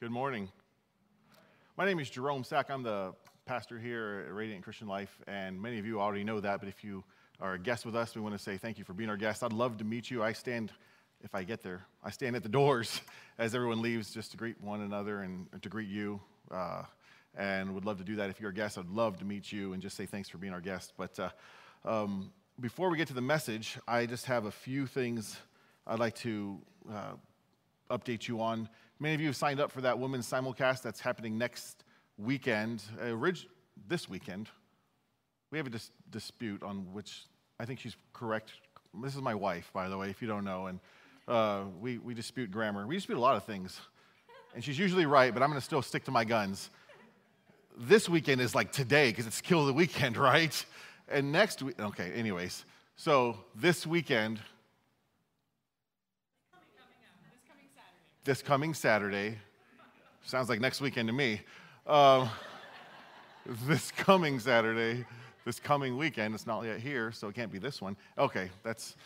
Good morning. My name is Jerome Sack. I'm the pastor here at Radiant Christian Life, and many of you already know that, but if you are a guest with us, we want to say thank you for being our guest. I'd love to meet you. I stand, if I get there, I stand at the doors as everyone leaves just to greet one another and to greet you, uh, and would love to do that. If you're a guest, I'd love to meet you and just say thanks for being our guest. But uh, um, before we get to the message, I just have a few things I'd like to uh, update you on. Many of you have signed up for that women's simulcast that's happening next weekend. Uh, this weekend, we have a dis- dispute on which I think she's correct. This is my wife, by the way, if you don't know, and uh, we, we dispute grammar. We dispute a lot of things, and she's usually right, but I'm going to still stick to my guns. This weekend is like today because it's kill the weekend, right? And next week, okay, anyways. So this weekend, this coming Saturday. Sounds like next weekend to me. Um, this coming Saturday, this coming weekend, it's not yet here, so it can't be this one. Okay, that's.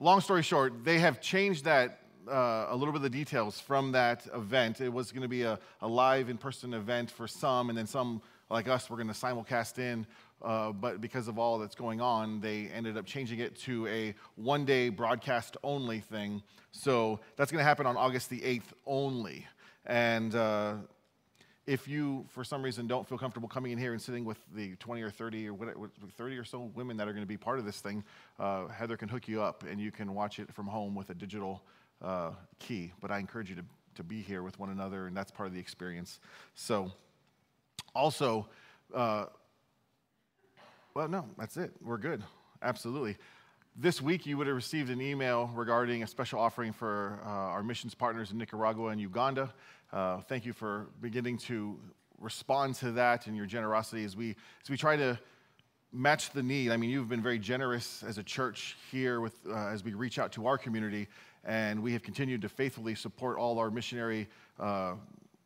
Long story short, they have changed that uh, a little bit of the details from that event. It was going to be a, a live in person event for some, and then some like us were going to simulcast in uh, but because of all that's going on, they ended up changing it to a one day broadcast only thing. So that's going to happen on August the 8th only. And uh, if you, for some reason, don't feel comfortable coming in here and sitting with the 20 or 30 or 30 or so women that are going to be part of this thing, uh, Heather can hook you up and you can watch it from home with a digital uh, key. But I encourage you to, to be here with one another, and that's part of the experience. So, also, uh, well, no, that's it. We're good. Absolutely. This week, you would have received an email regarding a special offering for uh, our missions partners in Nicaragua and Uganda. Uh, thank you for beginning to respond to that and your generosity as we, as we try to match the need. I mean, you've been very generous as a church here with, uh, as we reach out to our community, and we have continued to faithfully support all our missionary, uh,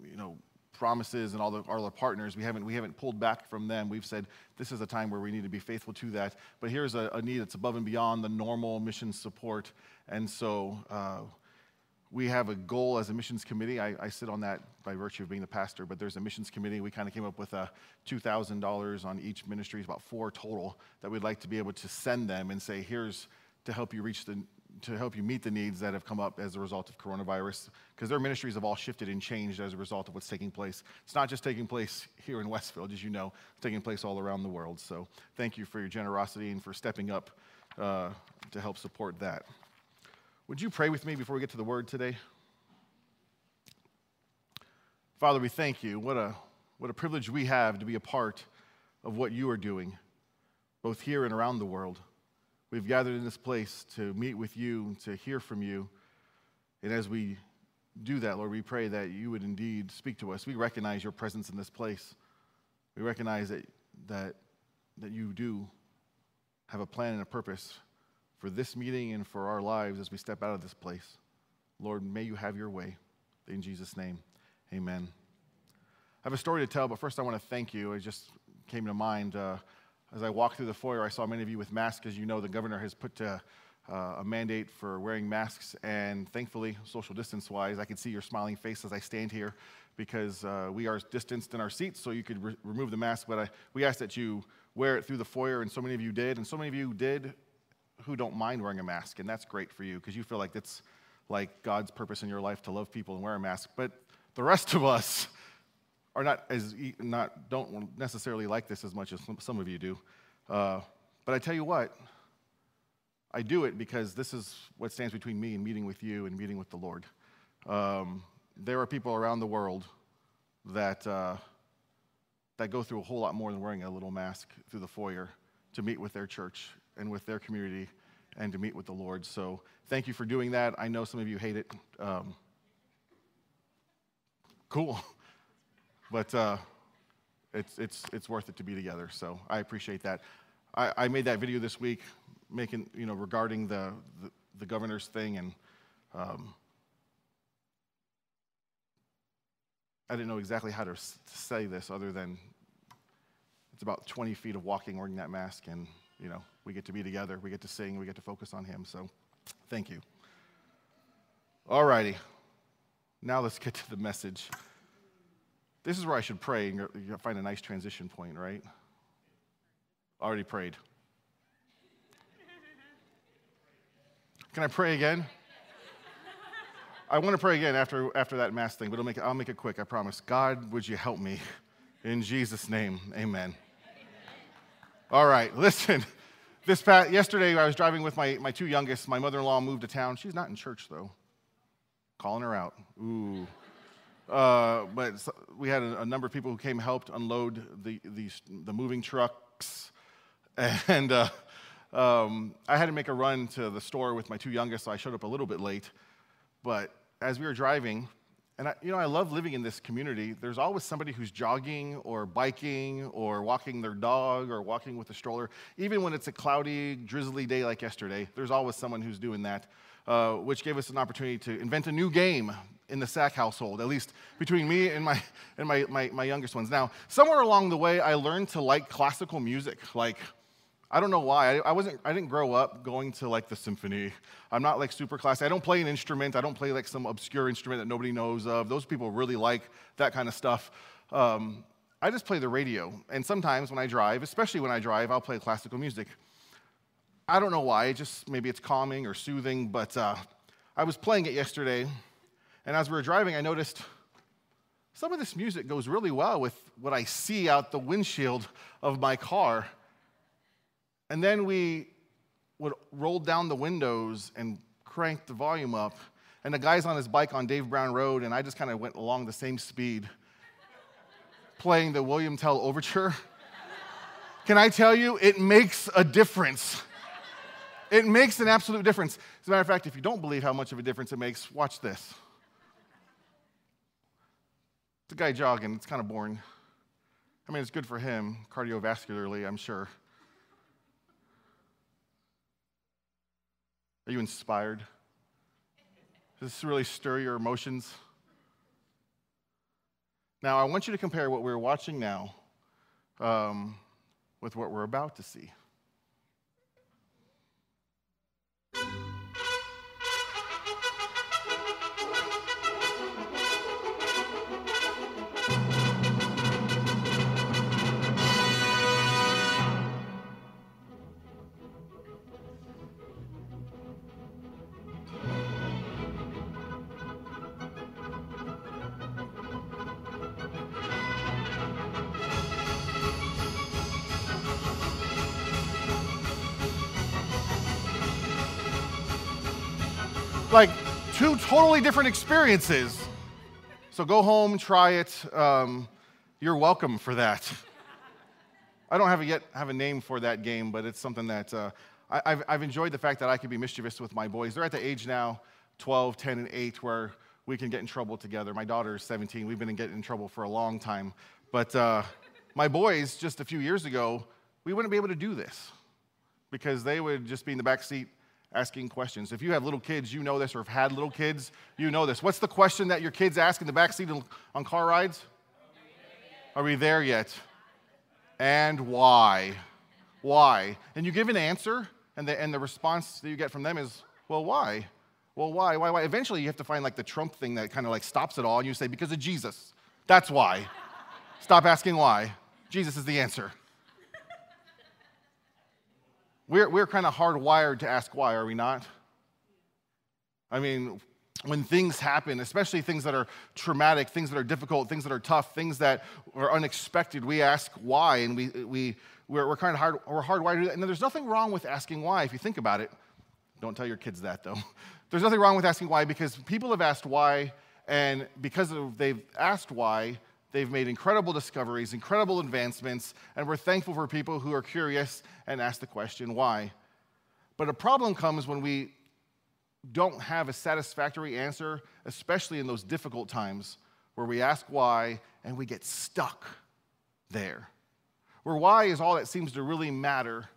you know, promises and all the, all our partners. We haven't, we haven't pulled back from them. We've said this is a time where we need to be faithful to that. But here's a, a need that's above and beyond the normal mission support. And so uh, we have a goal as a missions committee. I, I, sit on that by virtue of being the pastor, but there's a missions committee. We kind of came up with a $2,000 on each ministry, about four total, that we'd like to be able to send them and say, here's to help you reach the to help you meet the needs that have come up as a result of coronavirus, because their ministries have all shifted and changed as a result of what's taking place. It's not just taking place here in Westfield, as you know, it's taking place all around the world. So thank you for your generosity and for stepping up uh, to help support that. Would you pray with me before we get to the word today? Father, we thank you. What a, what a privilege we have to be a part of what you are doing, both here and around the world. We've gathered in this place to meet with you, to hear from you. And as we do that, Lord, we pray that you would indeed speak to us. We recognize your presence in this place. We recognize that, that, that you do have a plan and a purpose for this meeting and for our lives as we step out of this place. Lord, may you have your way. In Jesus' name, amen. I have a story to tell, but first I want to thank you. It just came to mind. Uh, as I walked through the foyer, I saw many of you with masks. As you know, the governor has put uh, a mandate for wearing masks, and thankfully, social distance wise, I can see your smiling face as I stand here because uh, we are distanced in our seats, so you could re- remove the mask. But I, we ask that you wear it through the foyer, and so many of you did, and so many of you did who don't mind wearing a mask, and that's great for you because you feel like it's like God's purpose in your life to love people and wear a mask. But the rest of us, are not as not don't necessarily like this as much as some of you do. Uh, but I tell you what, I do it because this is what stands between me and meeting with you and meeting with the Lord. Um, there are people around the world that uh, that go through a whole lot more than wearing a little mask through the foyer to meet with their church and with their community and to meet with the Lord. So thank you for doing that. I know some of you hate it. Um, cool. But uh, it's, it's, it's worth it to be together. So I appreciate that. I, I made that video this week, making, you know, regarding the, the, the governor's thing. And um, I didn't know exactly how to say this other than it's about 20 feet of walking wearing that mask. And, you know, we get to be together, we get to sing, we get to focus on him. So thank you. All righty. Now let's get to the message. This is where I should pray and find a nice transition point, right? Already prayed. Can I pray again? I want to pray again after, after that mass thing, but I'll make, it, I'll make it quick, I promise. God, would you help me? In Jesus' name, amen. amen. All right, listen. This past, yesterday, I was driving with my, my two youngest. My mother in law moved to town. She's not in church, though. Calling her out. Ooh. Uh, but we had a, a, number of people who came helped unload the, the, the moving trucks. And uh, um, I had to make a run to the store with my two youngest, so I showed up a little bit late. But as we were driving, and I, you know, I love living in this community. There's always somebody who's jogging or biking or walking their dog or walking with a stroller. Even when it's a cloudy, drizzly day like yesterday, there's always someone who's doing that, uh, which gave us an opportunity to invent a new game in the Sack household, at least between me and my and my, my, my youngest ones. Now, somewhere along the way, I learned to like classical music, like I don't know why. I, I, wasn't, I didn't grow up going to like the symphony. I'm not like super classy. I don't play an instrument. I don't play like some obscure instrument that nobody knows of. Those people really like that kind of stuff. Um, I just play the radio. And sometimes when I drive, especially when I drive, I'll play classical music. I don't know why. It just maybe it's calming or soothing, but uh, I was playing it yesterday. And as we were driving, I noticed some of this music goes really well with what I see out the windshield of my car. And then we would roll down the windows and crank the volume up. And the guy's on his bike on Dave Brown Road, and I just kind of went along the same speed, playing the William Tell Overture. Can I tell you, it makes a difference. It makes an absolute difference. As a matter of fact, if you don't believe how much of a difference it makes, watch this. The guy jogging, it's kind of boring. I mean, it's good for him, cardiovascularly, I'm sure. Are you inspired? Does this really stir your emotions? Now, I want you to compare what we're watching now um, with what we're about to see. Like two totally different experiences. So go home, try it. Um, you're welcome for that. I don't have a yet have a name for that game, but it's something that uh, I, have I've enjoyed the fact that I can be mischievous with my boys. They're at the age now, 12, 10, and 8, where we can get in trouble together. My daughter is 17. We've been getting in trouble for a long time. But uh, my boys, just a few years ago, we wouldn't be able to do this because they would just be in the back seat asking questions. If you have little kids, you know this, or have had little kids, you know this. What's the question that your kids ask in the back seat on car rides? Are we there yet? And why? Why? And you give an answer, and the, and the response that you get from them is, well, why? Well, why? Why? Why? Eventually, you have to find like the Trump thing that kind of like stops it all, and you say, because of Jesus. That's why. Stop asking why. Jesus is the answer. We're, we're kind of hardwired to ask why, are we not? I mean, when things happen, especially things that are traumatic, things that are difficult, things that are tough, things that are unexpected, we ask why, and we, we, we're, we're kind of hard, we're hardwired to do that. And there's nothing wrong with asking why if you think about it. Don't tell your kids that, though. There's nothing wrong with asking why because people have asked why, and because of, they've asked why, They've made incredible discoveries, incredible advancements, and we're thankful for people who are curious and ask the question, why? But a problem comes when we don't have a satisfactory answer, especially in those difficult times where we ask why and we get stuck there. Where why is all that seems to really matter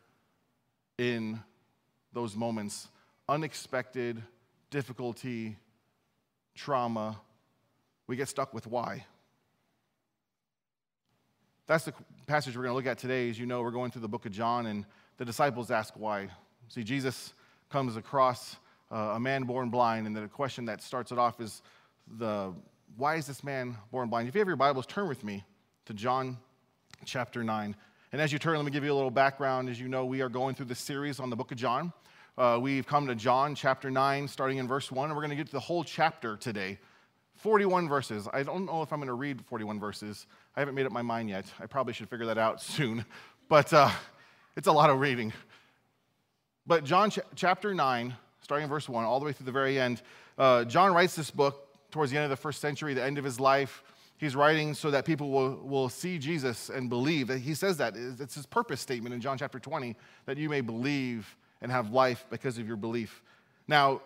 in those moments unexpected, difficulty, trauma. We get stuck with why. That's the passage we're going to look at today. As you know, we're going through the book of John, and the disciples ask why. See, Jesus comes across uh, a man born blind, and the question that starts it off is the why is this man born blind? If you have your Bibles, turn with me to John chapter 9. And as you turn, let me give you a little background. As you know, we are going through this series on the book of John. Uh, we've come to John chapter 9, starting in verse 1, and we're going to get to the whole chapter today. 41 verses. I don't know if I'm going to read 41 verses. I haven't made up my mind yet. I probably should figure that out soon. But uh, it's a lot of reading. But John ch- chapter 9, starting in verse 1, all the way through the very end, uh, John writes this book towards the end of the first century, the end of his life. He's writing so that people will, will see Jesus and believe. He says that. It's his purpose statement in John chapter 20 that you may believe and have life because of your belief. Now,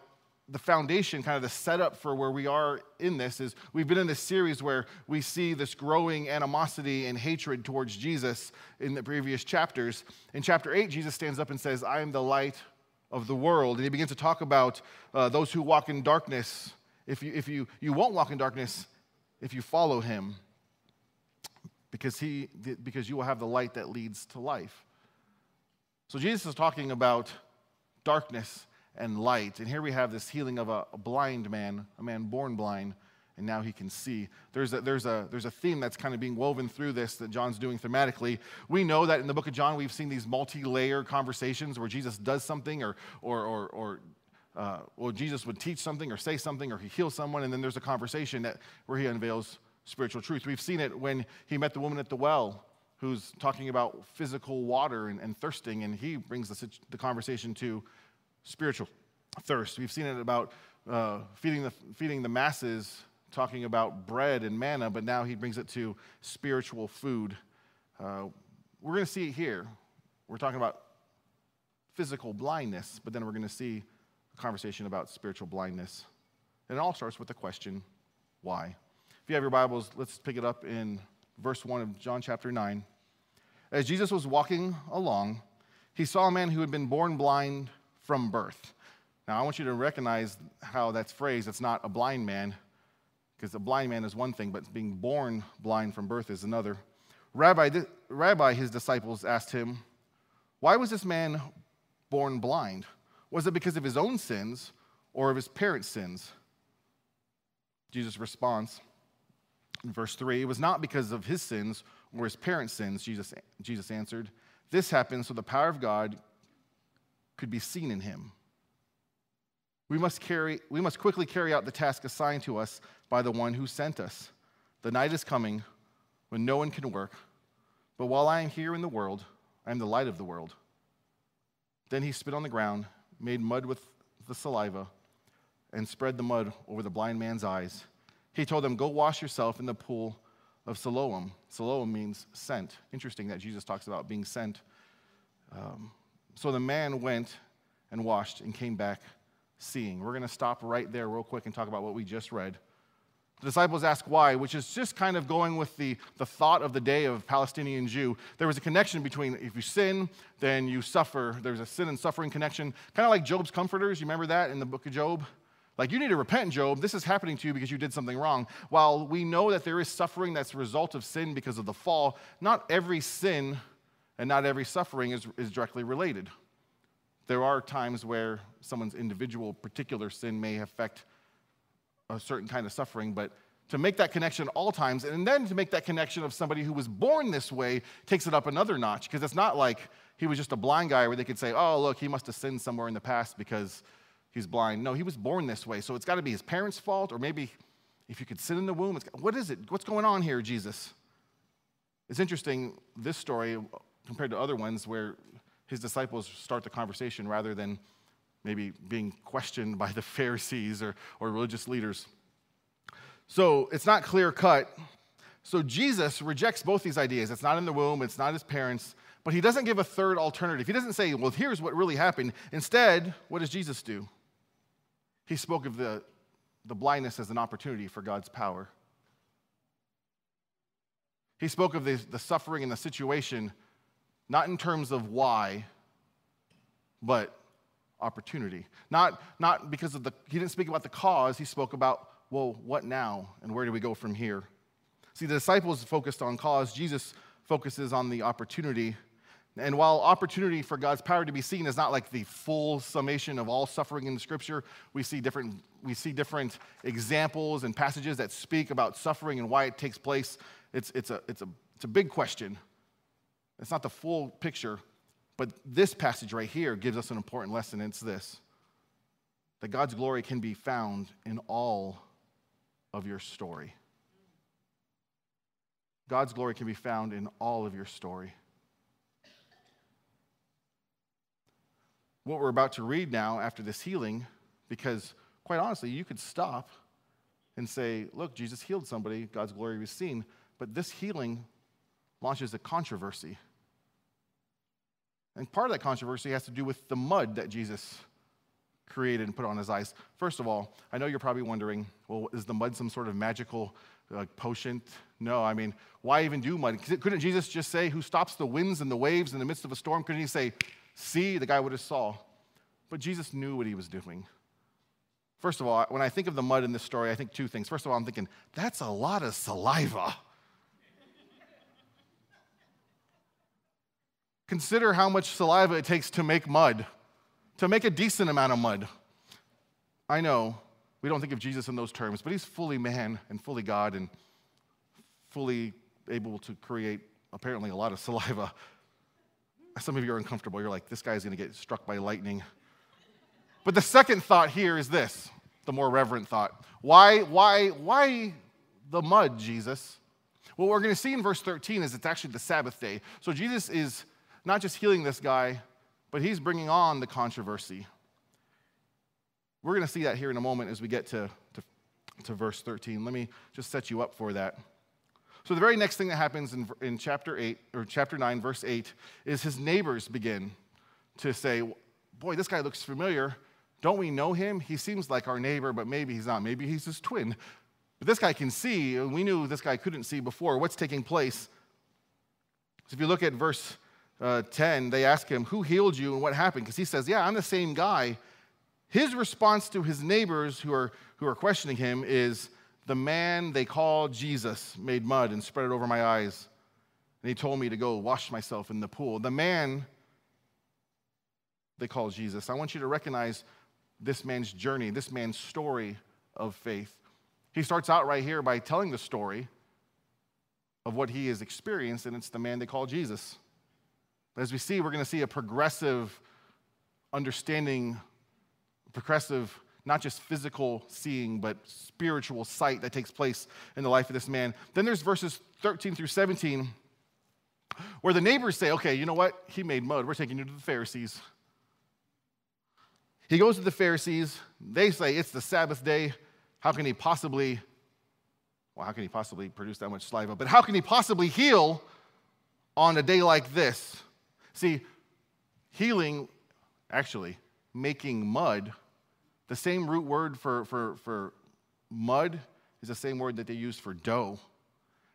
the foundation, kind of the setup for where we are in this, is we've been in this series where we see this growing animosity and hatred towards Jesus in the previous chapters. In chapter 8, Jesus stands up and says, I am the light of the world. And he begins to talk about uh, those who walk in darkness. If you, if you, you won't walk in darkness if you follow him, because, he, because you will have the light that leads to life. So Jesus is talking about darkness and light. And here we have this healing of a, blind man, a man born blind, and now he can see. There's a, there's, a, there's a theme that's kind of being woven through this that John's doing thematically. We know that in the book of John, we've seen these multi layer conversations where Jesus does something or, or, or, or uh, well, Jesus would teach something or say something or he heals someone, and then there's a conversation that, where he unveils spiritual truth. We've seen it when he met the woman at the well who's talking about physical water and, and thirsting, and he brings the, the conversation to spiritual thirst. We've seen it about uh, feeding, the, feeding the masses, talking about bread and manna, but now he brings it to spiritual food. Uh, we're going to see it here. We're talking about physical blindness, but then we're going to see a conversation about spiritual blindness. And it all starts with the question, why? If you have your Bibles, let's pick it up in verse 1 of John chapter 9. As Jesus was walking along, he saw a man who had been born blind from birth. Now, I want you to recognize how that's phrased. It's not a blind man, because a blind man is one thing, but being born blind from birth is another. Rabbi, Rabbi, his disciples asked him, Why was this man born blind? Was it because of his own sins or of his parents' sins? Jesus response in verse 3 It was not because of his sins or his parents' sins, Jesus, Jesus answered. This happened so the power of God could be seen in him. We must, carry, we must quickly carry out the task assigned to us by the one who sent us. The night is coming when no one can work, but while I am here in the world, I am the light of the world. Then he spit on the ground, made mud with the saliva, and spread the mud over the blind man's eyes. He told them, Go wash yourself in the pool of Siloam. Siloam means sent. Interesting that Jesus talks about being sent. Um, so the man went and washed and came back seeing. We're going to stop right there, real quick, and talk about what we just read. The disciples ask why, which is just kind of going with the, the thought of the day of Palestinian Jew. There was a connection between if you sin, then you suffer. There's a sin and suffering connection, kind of like Job's comforters. You remember that in the book of Job? Like, you need to repent, Job. This is happening to you because you did something wrong. While we know that there is suffering that's a result of sin because of the fall, not every sin and not every suffering is, is directly related. There are times where someone's individual particular sin may affect a certain kind of suffering, but to make that connection all times, and then to make that connection of somebody who was born this way takes it up another notch, because it's not like he was just a blind guy where they could say, oh, look, he must have sinned somewhere in the past because he's blind. No, he was born this way, so it's got to be his parents' fault, or maybe if you could sin in the womb, what is it? What's going on here, Jesus? It's interesting, this story, compared to other ones where his disciples start the conversation rather than maybe being questioned by the Pharisees or, or religious leaders. So it's not clear cut. So Jesus rejects both these ideas. It's not in the womb, it's not his parents, but he doesn't give a third alternative. He doesn't say, well, here's what really happened. Instead, what does Jesus do? He spoke of the, the blindness as an opportunity for God's power. He spoke of the, the suffering and the situation not in terms of why, but opportunity. Not, not because of the, he didn't speak about the cause, he spoke about, well, what now and where do we go from here? See, the disciples focused on cause, Jesus focuses on the opportunity. And while opportunity for God's power to be seen is not like the full summation of all suffering in the scripture, we see different, we see different examples and passages that speak about suffering and why it takes place. It's, it's, a, it's, a, it's a big question. It's not the full picture, but this passage right here gives us an important lesson. It's this that God's glory can be found in all of your story. God's glory can be found in all of your story. what we're about to read now after this healing, because quite honestly, you could stop and say, Look, Jesus healed somebody, God's glory was seen. But this healing launches a controversy. And part of that controversy has to do with the mud that Jesus created and put on his eyes. First of all, I know you're probably wondering, well, is the mud some sort of magical like, potion? No, I mean, why even do mud? Couldn't Jesus just say, Who stops the winds and the waves in the midst of a storm? Couldn't he say, see, the guy would have saw. But Jesus knew what he was doing. First of all, when I think of the mud in this story, I think two things. First of all, I'm thinking, that's a lot of saliva. Consider how much saliva it takes to make mud, to make a decent amount of mud. I know we don't think of Jesus in those terms, but he's fully man and fully God and fully able to create apparently a lot of saliva. Some of you are uncomfortable. You're like, this guy's going to get struck by lightning. But the second thought here is this the more reverent thought. Why, why, why the mud, Jesus? What we're going to see in verse 13 is it's actually the Sabbath day. So Jesus is not just healing this guy, but he's bringing on the controversy. We're going to see that here in a moment as we get to, to, to verse 13. Let me just set you up for that. So the very next thing that happens in, in chapter 8 or chapter 9 verse 8 is his neighbors begin to say, "Boy, this guy looks familiar. Don't we know him? He seems like our neighbor, but maybe he's not. Maybe he's his twin." But this guy can see, and we knew this guy couldn't see before. What's taking place? So if you look at verse uh, 10, they ask him, Who healed you and what happened? Because he says, Yeah, I'm the same guy. His response to his neighbors who are, who are questioning him is, the man they call Jesus made mud and spread it over my eyes. And he told me to go wash myself in the pool. The man they call Jesus, I want you to recognize this man's journey, this man's story of faith. He starts out right here by telling the story of what he has experienced, and it's the man they call Jesus. As we see, we're going to see a progressive understanding, progressive not just physical seeing, but spiritual sight that takes place in the life of this man. Then there's verses 13 through 17 where the neighbors say, okay, you know what? He made mud. We're taking you to the Pharisees. He goes to the Pharisees. They say, it's the Sabbath day. How can he possibly, well, how can he possibly produce that much saliva? But how can he possibly heal on a day like this? See, healing, actually, making mud the same root word for, for, for mud is the same word that they used for dough.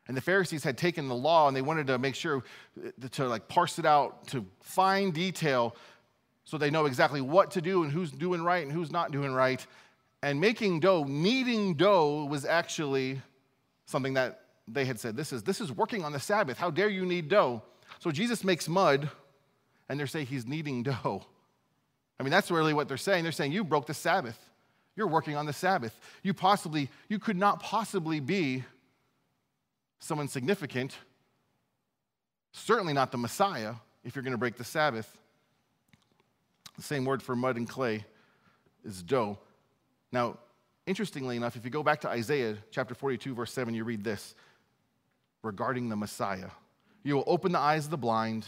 And the Pharisees had taken the law and they wanted to make sure uh, to like parse it out to fine detail so they know exactly what to do and who's doing right and who's not doing right. And making dough, kneading dough was actually something that they had said, this is, this is working on the Sabbath. How dare you knead dough? So Jesus makes mud and they're saying he's kneading dough. I mean, that's really what they're saying. They're saying, You broke the Sabbath. You're working on the Sabbath. You possibly, you could not possibly be someone significant, certainly not the Messiah, if you're going to break the Sabbath. The same word for mud and clay is dough. Now, interestingly enough, if you go back to Isaiah chapter 42, verse 7, you read this regarding the Messiah. You will open the eyes of the blind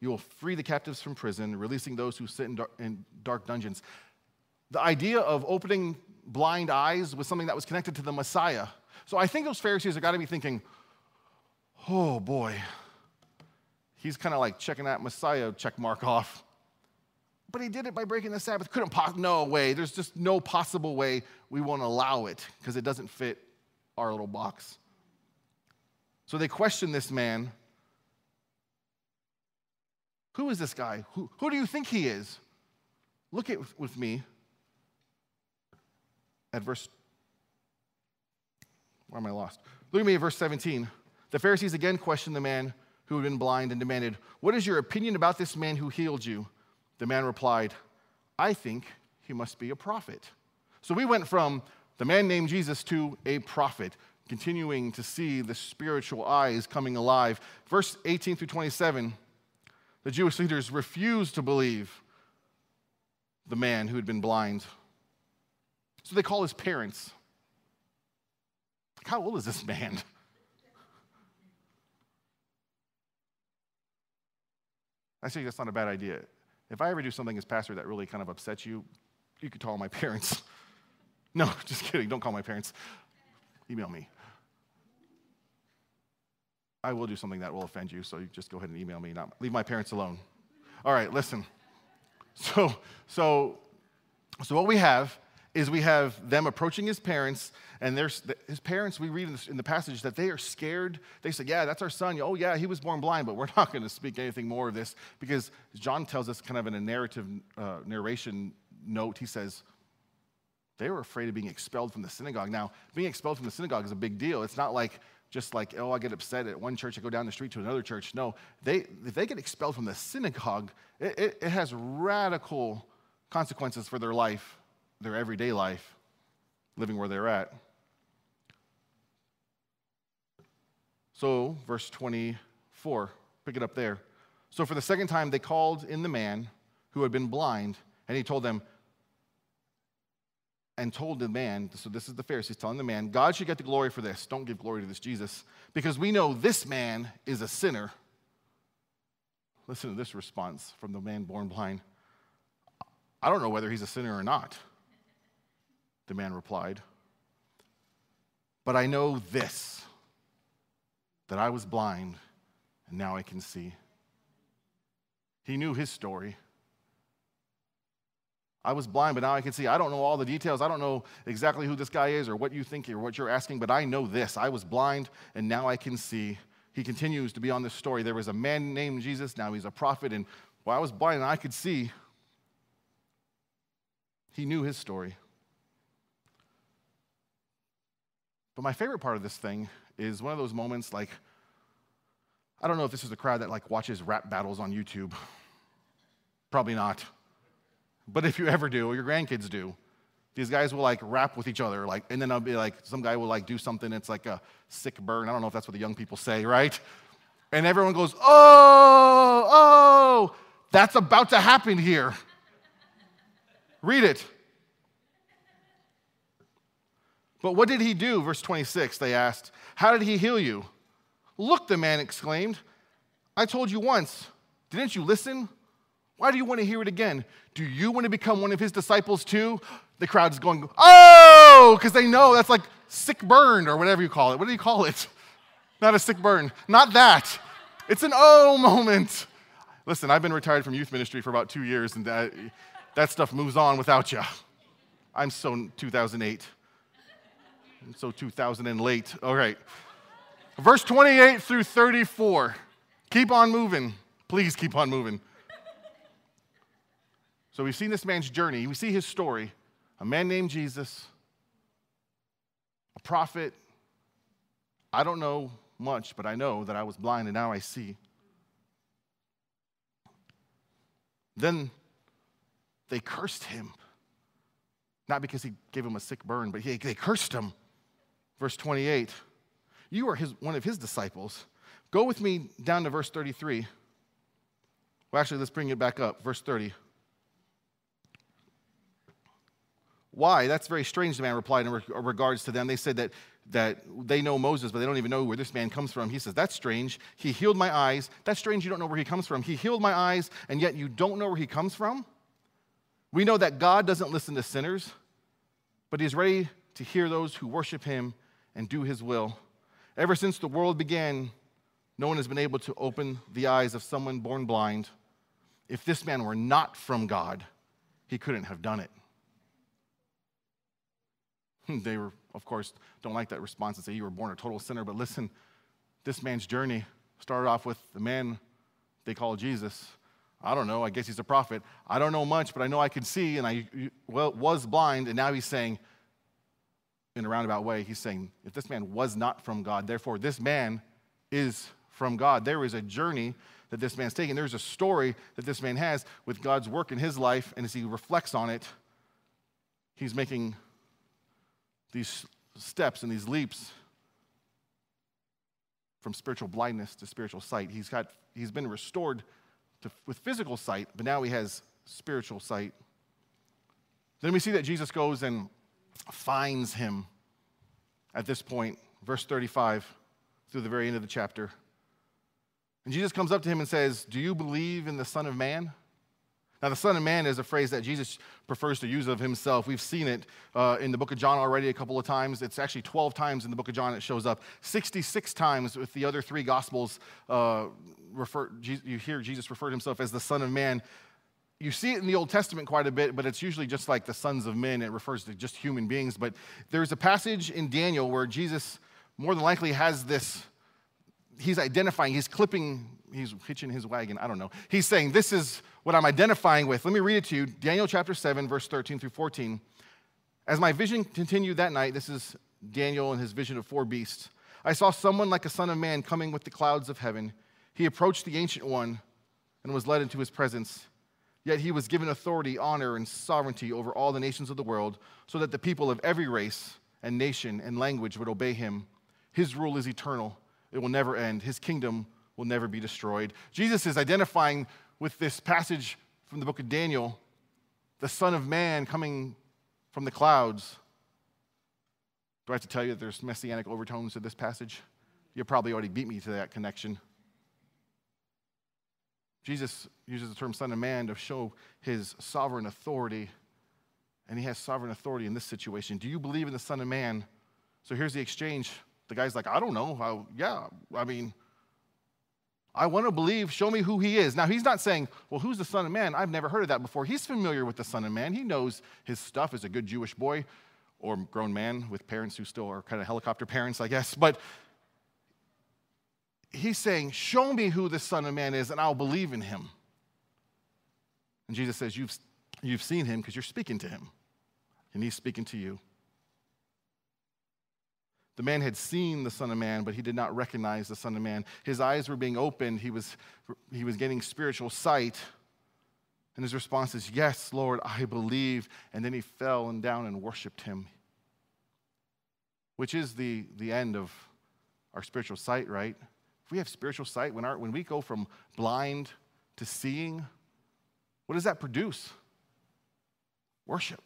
you will free the captives from prison, releasing those who sit in dark, in dark dungeons. The idea of opening blind eyes was something that was connected to the Messiah. So I think those Pharisees have got to be thinking, oh boy, he's kind of like checking that Messiah check mark off. But he did it by breaking the Sabbath. Couldn't pos- no way. There's just no possible way we won't allow it because it doesn't fit our little box. So they question this man who is this guy? Who, who do you think he is? Look at with me at verse. Where am I lost? Look at me at verse 17. The Pharisees again questioned the man who had been blind and demanded, What is your opinion about this man who healed you? The man replied, I think he must be a prophet. So we went from the man named Jesus to a prophet, continuing to see the spiritual eyes coming alive. Verse 18 through 27, the Jewish leaders refused to believe the man who had been blind. So they call his parents. How old is this man? I say that's not a bad idea. If I ever do something as pastor that really kind of upsets you, you could call my parents. no, just kidding. Don't call my parents. Email me. I will do something that will offend you, so you just go ahead and email me. Not leave my parents alone. All right, listen. So, so, so what we have is we have them approaching his parents, and there's his parents. We read in the, in the, passage that they are scared. They say, "Yeah, that's our son. Oh, yeah, he was born blind." But we're not going to speak anything more of this because John tells us, kind of in a narrative uh, narration note, he says they were afraid of being expelled from the synagogue. Now, being expelled from the synagogue is a big deal. It's not like just like, oh, I get upset at one church, I go down the street to another church. No, they, if they get expelled from the synagogue, it, it, it has radical consequences for their life their everyday life, living where they're at. So, verse 24, pick it up there. So, for the second time, they called in the man who had been blind, and he told them, and told the man, so this is the Pharisees telling the man, God should get the glory for this. Don't give glory to this Jesus, because we know this man is a sinner. Listen to this response from the man born blind. I don't know whether he's a sinner or not. The man replied, But I know this, that I was blind, and now I can see. He knew his story. I was blind, but now I can see. I don't know all the details. I don't know exactly who this guy is or what you think or what you're asking, but I know this. I was blind, and now I can see. He continues to be on this story. There was a man named Jesus. Now he's a prophet, and while I was blind and I could see, he knew his story. But my favorite part of this thing is one of those moments like, I don't know if this is a crowd that like watches rap battles on YouTube. Probably not. But if you ever do, or your grandkids do, these guys will like rap with each other, like, and then I'll be like, some guy will like do something, it's like a sick burn. I don't know if that's what the young people say, right? And everyone goes, oh, oh, that's about to happen here. Read it. But what did he do? Verse 26, they asked. How did he heal you? Look, the man exclaimed. I told you once. Didn't you listen? Why do you want to hear it again? Do you want to become one of his disciples too? The crowd's going, oh, because they know that's like sick burn or whatever you call it. What do you call it? Not a sick burn. Not that. It's an oh moment. Listen, I've been retired from youth ministry for about two years, and that, that stuff moves on without you. I'm so 2008 so 2000 and late. All right. Verse 28 through 34. Keep on moving. Please keep on moving. So we've seen this man's journey. We see his story. A man named Jesus, a prophet. I don't know much, but I know that I was blind and now I see. Then they cursed him. Not because he gave him a sick burn, but he, they cursed him. Verse 28 You are his, one of his disciples. Go with me down to verse 33. Well, actually, let's bring it back up. Verse 30. Why? That's very strange, the man replied in uh, regards to them. They said that, that they know Moses, but they don't even know where this man comes from. He says, That's strange. He healed my eyes. That's strange. You don't know where he comes from. He healed my eyes, and yet you don't know where he comes from? We know that God doesn't listen to sinners, but he's ready to hear those who worship him and do his will. Ever since the world began, no one has been able to open the eyes of someone born blind. If this man were not from God, he couldn't have done it. They were, of course, don't like that response and say you were born a total sinner. But listen, this man's journey started off with the man they call Jesus. I don't know. I guess he's a prophet. I don't know much, but I know I can see, and I well, was blind, and now he's saying, in a roundabout way, he's saying, if this man was not from God, therefore this man is from God. There is a journey that this man's taking. There's a story that this man has with God's work in his life, and as he reflects on it, he's making these steps and these leaps from spiritual blindness to spiritual sight. He's, got, he's been restored to, with physical sight, but now he has spiritual sight. Then we see that Jesus goes and finds him at this point, verse 35 through the very end of the chapter. And Jesus comes up to him and says, Do you believe in the Son of Man? Now, the Son of Man is a phrase that Jesus prefers to use of himself. We've seen it uh, in the book of John already a couple of times. It's actually 12 times in the book of John it shows up, 66 times with the other three Gospels. Uh, refer, you hear Jesus refer to himself as the Son of Man. You see it in the Old Testament quite a bit, but it's usually just like the sons of men. It refers to just human beings. But there's a passage in Daniel where Jesus more than likely has this, he's identifying, he's clipping, he's hitching his wagon. I don't know. He's saying, This is what I'm identifying with. Let me read it to you Daniel chapter 7, verse 13 through 14. As my vision continued that night, this is Daniel and his vision of four beasts. I saw someone like a son of man coming with the clouds of heaven. He approached the ancient one and was led into his presence. Yet he was given authority, honor, and sovereignty over all the nations of the world, so that the people of every race and nation and language would obey him. His rule is eternal, it will never end. His kingdom will never be destroyed. Jesus is identifying with this passage from the book of Daniel the Son of Man coming from the clouds. Do I have to tell you that there's messianic overtones to this passage? You probably already beat me to that connection. Jesus uses the term Son of Man to show his sovereign authority, and he has sovereign authority in this situation. Do you believe in the Son of Man? So here's the exchange. The guy's like, I don't know. I, yeah, I mean, I want to believe, show me who he is. Now, he's not saying, well, who's the Son of Man? I've never heard of that before. He's familiar with the Son of Man. He knows his stuff as a good Jewish boy or grown man with parents who still are kind of helicopter parents, I guess. But he's saying, Show me who the Son of Man is, and I'll believe in him. And Jesus says, You've, you've seen him because you're speaking to him, and he's speaking to you. The man had seen the Son of Man, but he did not recognize the Son of Man. His eyes were being opened, he was, he was getting spiritual sight. And his response is, Yes, Lord, I believe. And then he fell and down and worshiped him, which is the, the end of our spiritual sight, right? If we have spiritual sight, when, our, when we go from blind to seeing, what does that produce? Worship.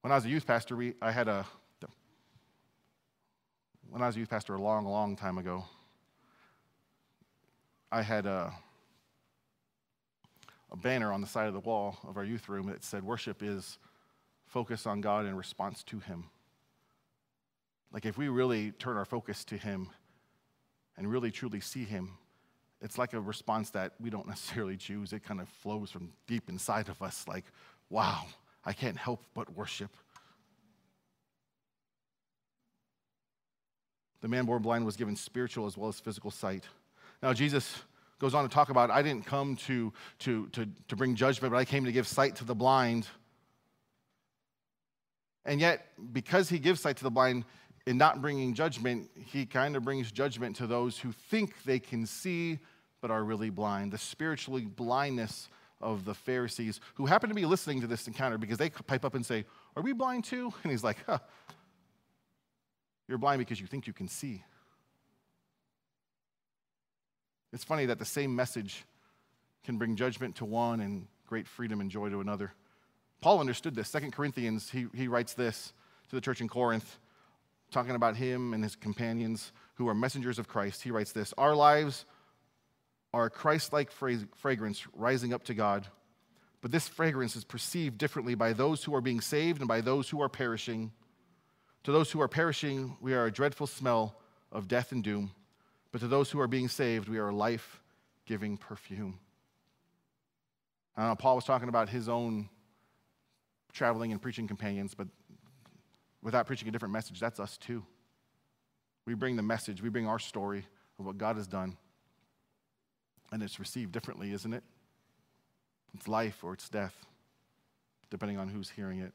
When I was a youth pastor, we, I had a, when I was a youth pastor a long, long time ago, I had a, a banner on the side of the wall of our youth room that said, Worship is focus on God in response to Him. Like, if we really turn our focus to Him, and really truly see Him, it's like a response that we don't necessarily choose. It kind of flows from deep inside of us, like, wow, I can't help but worship. The man born blind was given spiritual as well as physical sight. Now, Jesus goes on to talk about, I didn't come to, to, to, to bring judgment, but I came to give sight to the blind. And yet, because he gives sight to the blind, in not bringing judgment, he kind of brings judgment to those who think they can see but are really blind. The spiritually blindness of the Pharisees who happen to be listening to this encounter because they pipe up and say, Are we blind too? And he's like, huh, You're blind because you think you can see. It's funny that the same message can bring judgment to one and great freedom and joy to another. Paul understood this. Second Corinthians, he, he writes this to the church in Corinth talking about him and his companions who are messengers of Christ, he writes this Our lives are a Christ like fragrance rising up to God, but this fragrance is perceived differently by those who are being saved and by those who are perishing. To those who are perishing, we are a dreadful smell of death and doom, but to those who are being saved, we are a life giving perfume. Paul was talking about his own traveling and preaching companions, but without preaching a different message, that's us too. We bring the message, we bring our story of what God has done, and it's received differently, isn't it? It's life or it's death, depending on who's hearing it.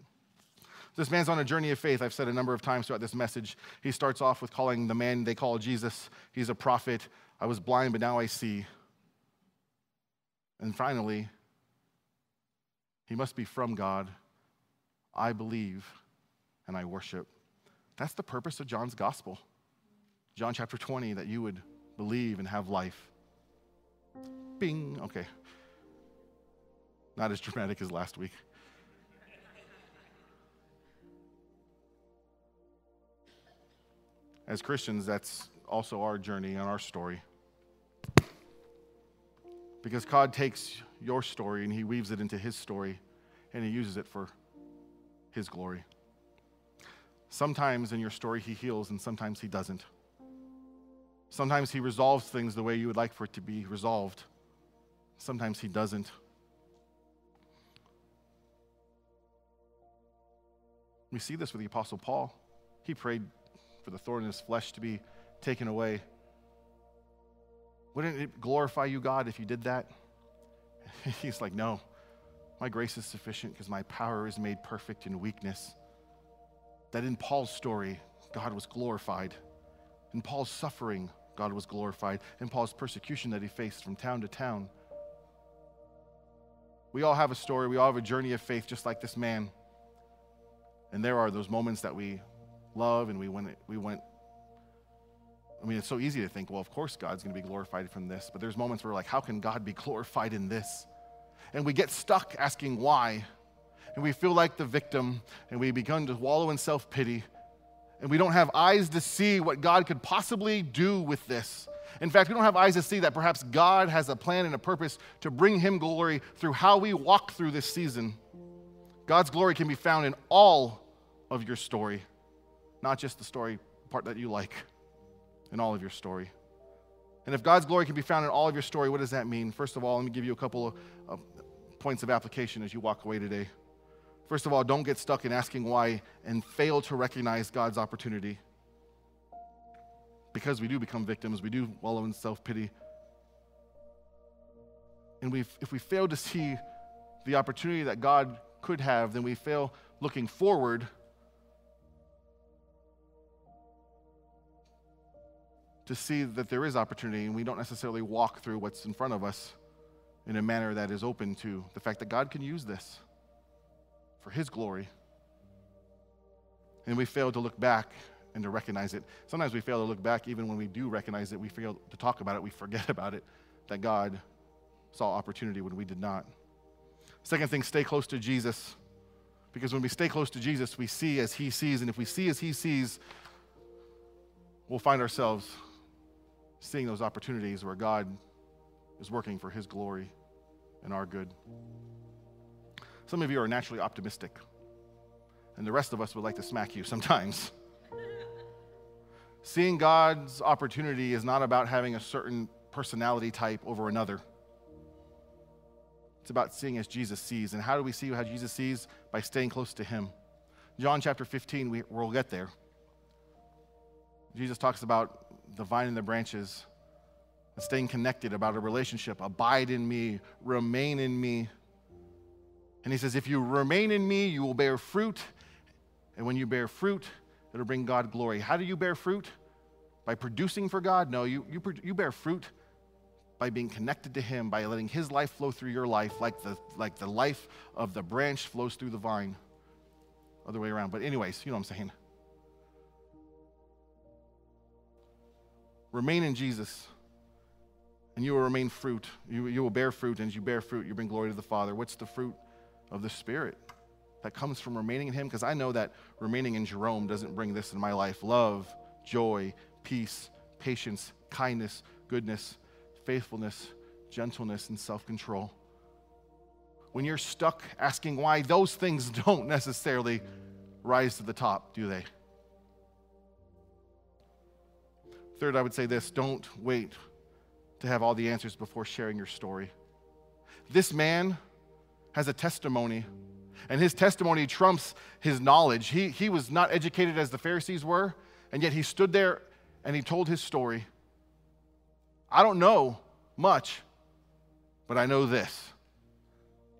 This man's on a journey of faith. I've said a number of times throughout this message. He starts off with calling the man they call Jesus, he's a prophet. I was blind, but now I see. And finally, he must be from God. I believe and I worship. That's the purpose of John's gospel. John chapter 20, that you would believe and have life. Bing. Okay. Not as dramatic as last week. As Christians, that's also our journey and our story. Because God takes your story and He weaves it into His story and He uses it for His glory. Sometimes in your story, He heals and sometimes He doesn't. Sometimes He resolves things the way you would like for it to be resolved, sometimes He doesn't. We see this with the Apostle Paul. He prayed for the thorn in his flesh to be taken away. Wouldn't it glorify you, God, if you did that? He's like, No, my grace is sufficient because my power is made perfect in weakness. That in Paul's story, God was glorified. In Paul's suffering, God was glorified. In Paul's persecution that he faced from town to town. We all have a story, we all have a journey of faith, just like this man. And there are those moments that we love and we went, we went I mean, it's so easy to think, well, of course God's going to be glorified from this. But there's moments where, like, how can God be glorified in this? And we get stuck asking why. And we feel like the victim and we begin to wallow in self pity. And we don't have eyes to see what God could possibly do with this. In fact, we don't have eyes to see that perhaps God has a plan and a purpose to bring Him glory through how we walk through this season. God's glory can be found in all of your story, not just the story part that you like, in all of your story. And if God's glory can be found in all of your story, what does that mean? First of all, let me give you a couple of, points of application as you walk away today. First of all, don't get stuck in asking why and fail to recognize God's opportunity. Because we do become victims, we do wallow in self pity. And we if we fail to see the opportunity that God could have, then we fail looking forward to see that there is opportunity and we don't necessarily walk through what's in front of us in a manner that is open to the fact that God can use this for His glory. And we fail to look back and to recognize it. Sometimes we fail to look back, even when we do recognize it, we fail to talk about it, we forget about it, that God saw opportunity when we did not. Second thing, stay close to Jesus. Because when we stay close to Jesus, we see as He sees. And if we see as He sees, we'll find ourselves seeing those opportunities where God is working for His glory and our good. Some of you are naturally optimistic, and the rest of us would like to smack you sometimes. Seeing God's opportunity is not about having a certain personality type over another. It's about seeing as Jesus sees. And how do we see how Jesus sees? By staying close to Him. John chapter 15, we, we'll get there. Jesus talks about the vine and the branches, and staying connected, about a relationship. Abide in me, remain in me. And he says, If you remain in me, you will bear fruit. And when you bear fruit, it'll bring God glory. How do you bear fruit? By producing for God? No, you, you, you bear fruit by being connected to Him, by letting His life flow through your life, like the, like the life of the branch flows through the vine. Other way around. But, anyways, you know what I'm saying. Remain in Jesus, and you will remain fruit. You, you will bear fruit, and as you bear fruit, you bring glory to the Father. What's the fruit of the Spirit that comes from remaining in Him? Because I know that remaining in Jerome doesn't bring this in my life love, joy, peace, patience, kindness, goodness, faithfulness, gentleness, and self control. When you're stuck asking why, those things don't necessarily rise to the top, do they? Third, I would say this don't wait to have all the answers before sharing your story. This man has a testimony, and his testimony trumps his knowledge. He, he was not educated as the Pharisees were, and yet he stood there and he told his story. I don't know much, but I know this.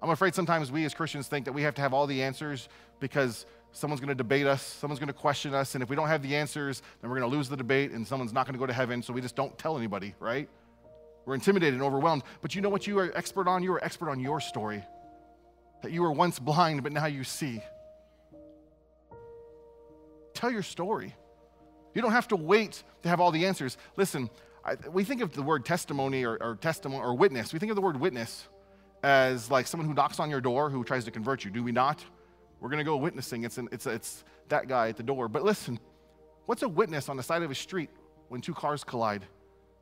I'm afraid sometimes we as Christians think that we have to have all the answers because someone's going to debate us, someone's going to question us, and if we don't have the answers, then we're going to lose the debate and someone's not going to go to heaven, so we just don't tell anybody, right? We're intimidated and overwhelmed. But you know what you are expert on? You are expert on your story. That you were once blind, but now you see. Tell your story. You don't have to wait to have all the answers. Listen, I, we think of the word testimony or, or testimony or witness. We think of the word witness as like someone who knocks on your door who tries to convert you. Do we not? We're going to go witnessing. It's, an, it's, it's that guy at the door. But listen, what's a witness on the side of a street when two cars collide?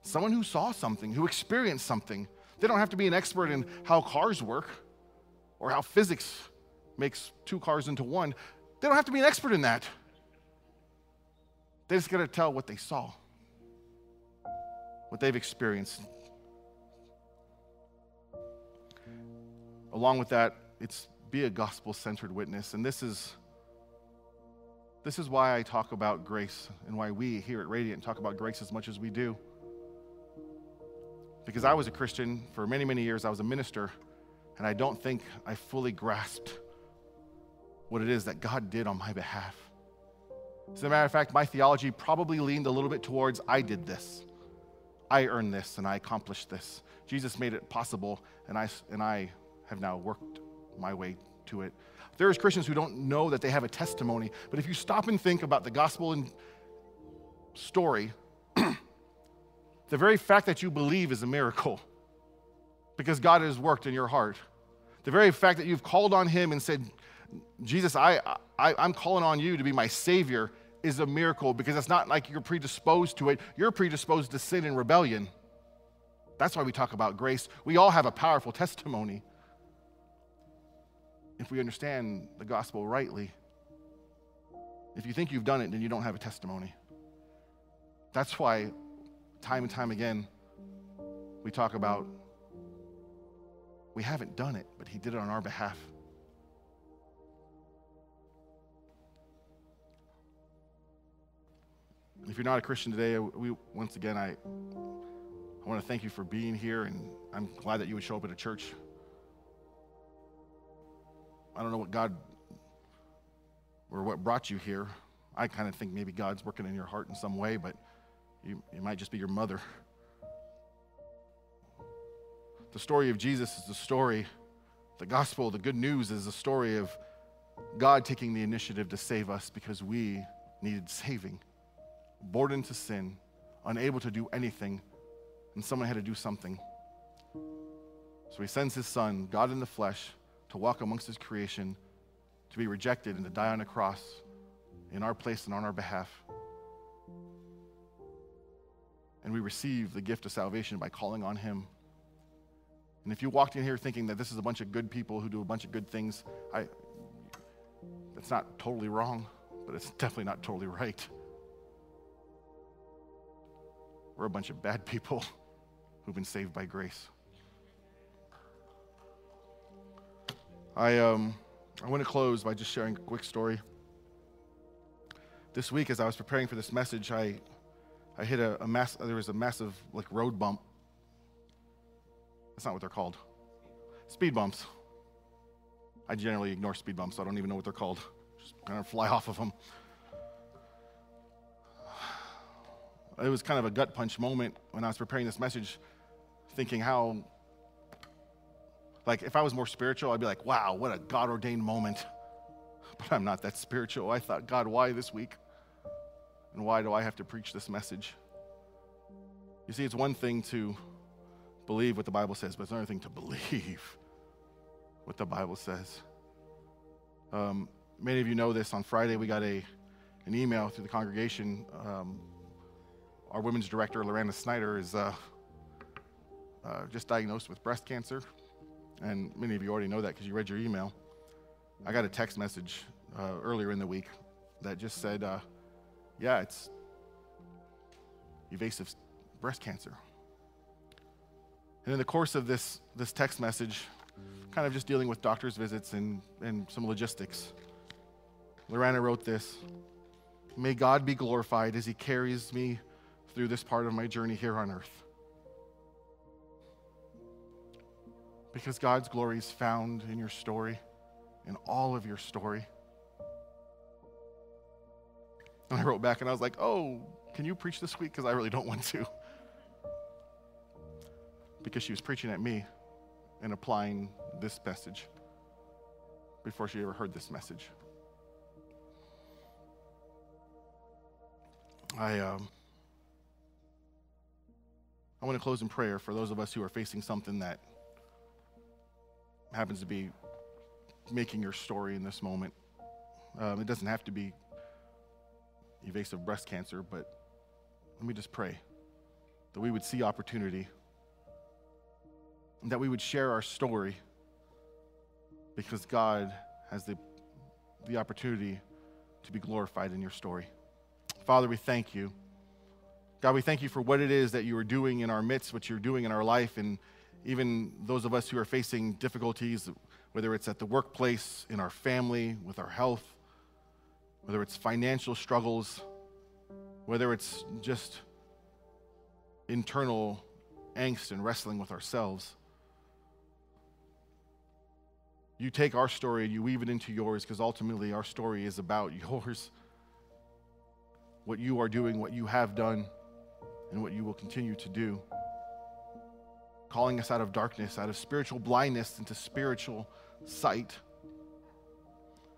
Someone who saw something, who experienced something. They don't have to be an expert in how cars work or how physics makes two cars into one. They don't have to be an expert in that. They just got to tell what they saw, what they've experienced. Along with that, it's be a gospel centered witness. And this is, this is why I talk about grace and why we here at Radiant talk about grace as much as we do. Because I was a Christian for many, many years, I was a minister, and I don't think I fully grasped what it is that God did on my behalf. As a matter of fact, my theology probably leaned a little bit towards I did this. I earned this and I accomplished this. Jesus made it possible, and I, and I have now worked my way to it. There's Christians who don't know that they have a testimony, but if you stop and think about the gospel and story, the very fact that you believe is a miracle because God has worked in your heart. The very fact that you've called on Him and said, Jesus, I, I, I'm calling on you to be my Savior is a miracle because it's not like you're predisposed to it. You're predisposed to sin and rebellion. That's why we talk about grace. We all have a powerful testimony if we understand the gospel rightly. If you think you've done it, then you don't have a testimony. That's why, time and time again, we talk about we haven't done it, but He did it on our behalf. If you're not a Christian today, we, once again, I, I want to thank you for being here, and I'm glad that you would show up at a church. I don't know what God or what brought you here. I kind of think maybe God's working in your heart in some way, but you, it might just be your mother. The story of Jesus is the story, the gospel, the good news is the story of God taking the initiative to save us because we needed saving born into sin, unable to do anything, and someone had to do something. So he sends his son, God in the flesh, to walk amongst his creation, to be rejected, and to die on a cross in our place and on our behalf. And we receive the gift of salvation by calling on him. And if you walked in here thinking that this is a bunch of good people who do a bunch of good things, I, that's not totally wrong, but it's definitely not totally right. We're a bunch of bad people who've been saved by grace. I, um, I want to close by just sharing a quick story. This week, as I was preparing for this message, I, I hit a, a mass, there was a massive like road bump. That's not what they're called. Speed bumps. I generally ignore speed bumps, so I don't even know what they're called. Just kind of fly off of them. it was kind of a gut punch moment when I was preparing this message, thinking how, like, if I was more spiritual, I'd be like, wow, what a God ordained moment. But I'm not that spiritual. I thought, God, why this week? And why do I have to preach this message? You see, it's one thing to believe what the Bible says, but it's another thing to believe what the Bible says. Um, many of you know this. On Friday, we got a, an email through the congregation um, our women's director, Lorena Snyder, is uh, uh, just diagnosed with breast cancer. And many of you already know that because you read your email. I got a text message uh, earlier in the week that just said, uh, yeah, it's evasive breast cancer. And in the course of this, this text message, kind of just dealing with doctor's visits and, and some logistics, Lorena wrote this May God be glorified as he carries me through this part of my journey here on earth. Because God's glory is found in your story, in all of your story. And I wrote back and I was like, oh, can you preach this week? Because I really don't want to. Because she was preaching at me and applying this message before she ever heard this message. I, um, I want to close in prayer for those of us who are facing something that happens to be making your story in this moment. Um, it doesn't have to be evasive breast cancer, but let me just pray that we would see opportunity and that we would share our story because God has the, the opportunity to be glorified in your story. Father, we thank you. God, we thank you for what it is that you are doing in our midst, what you're doing in our life, and even those of us who are facing difficulties, whether it's at the workplace, in our family, with our health, whether it's financial struggles, whether it's just internal angst and wrestling with ourselves. You take our story and you weave it into yours because ultimately our story is about yours. What you are doing, what you have done, and what you will continue to do. Calling us out of darkness, out of spiritual blindness into spiritual sight.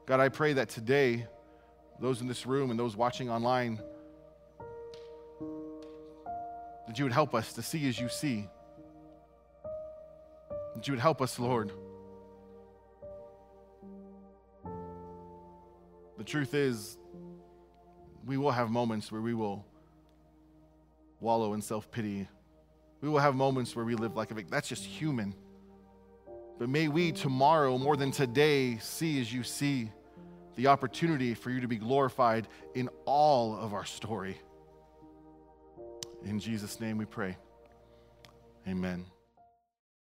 God, I pray that today, those in this room and those watching online, that you would help us to see as you see. That you would help us, Lord. The truth is, we will have moments where we will wallow in self pity. We will have moments where we live like a victim. That's just human. But may we tomorrow, more than today, see as you see the opportunity for you to be glorified in all of our story. In Jesus' name we pray. Amen.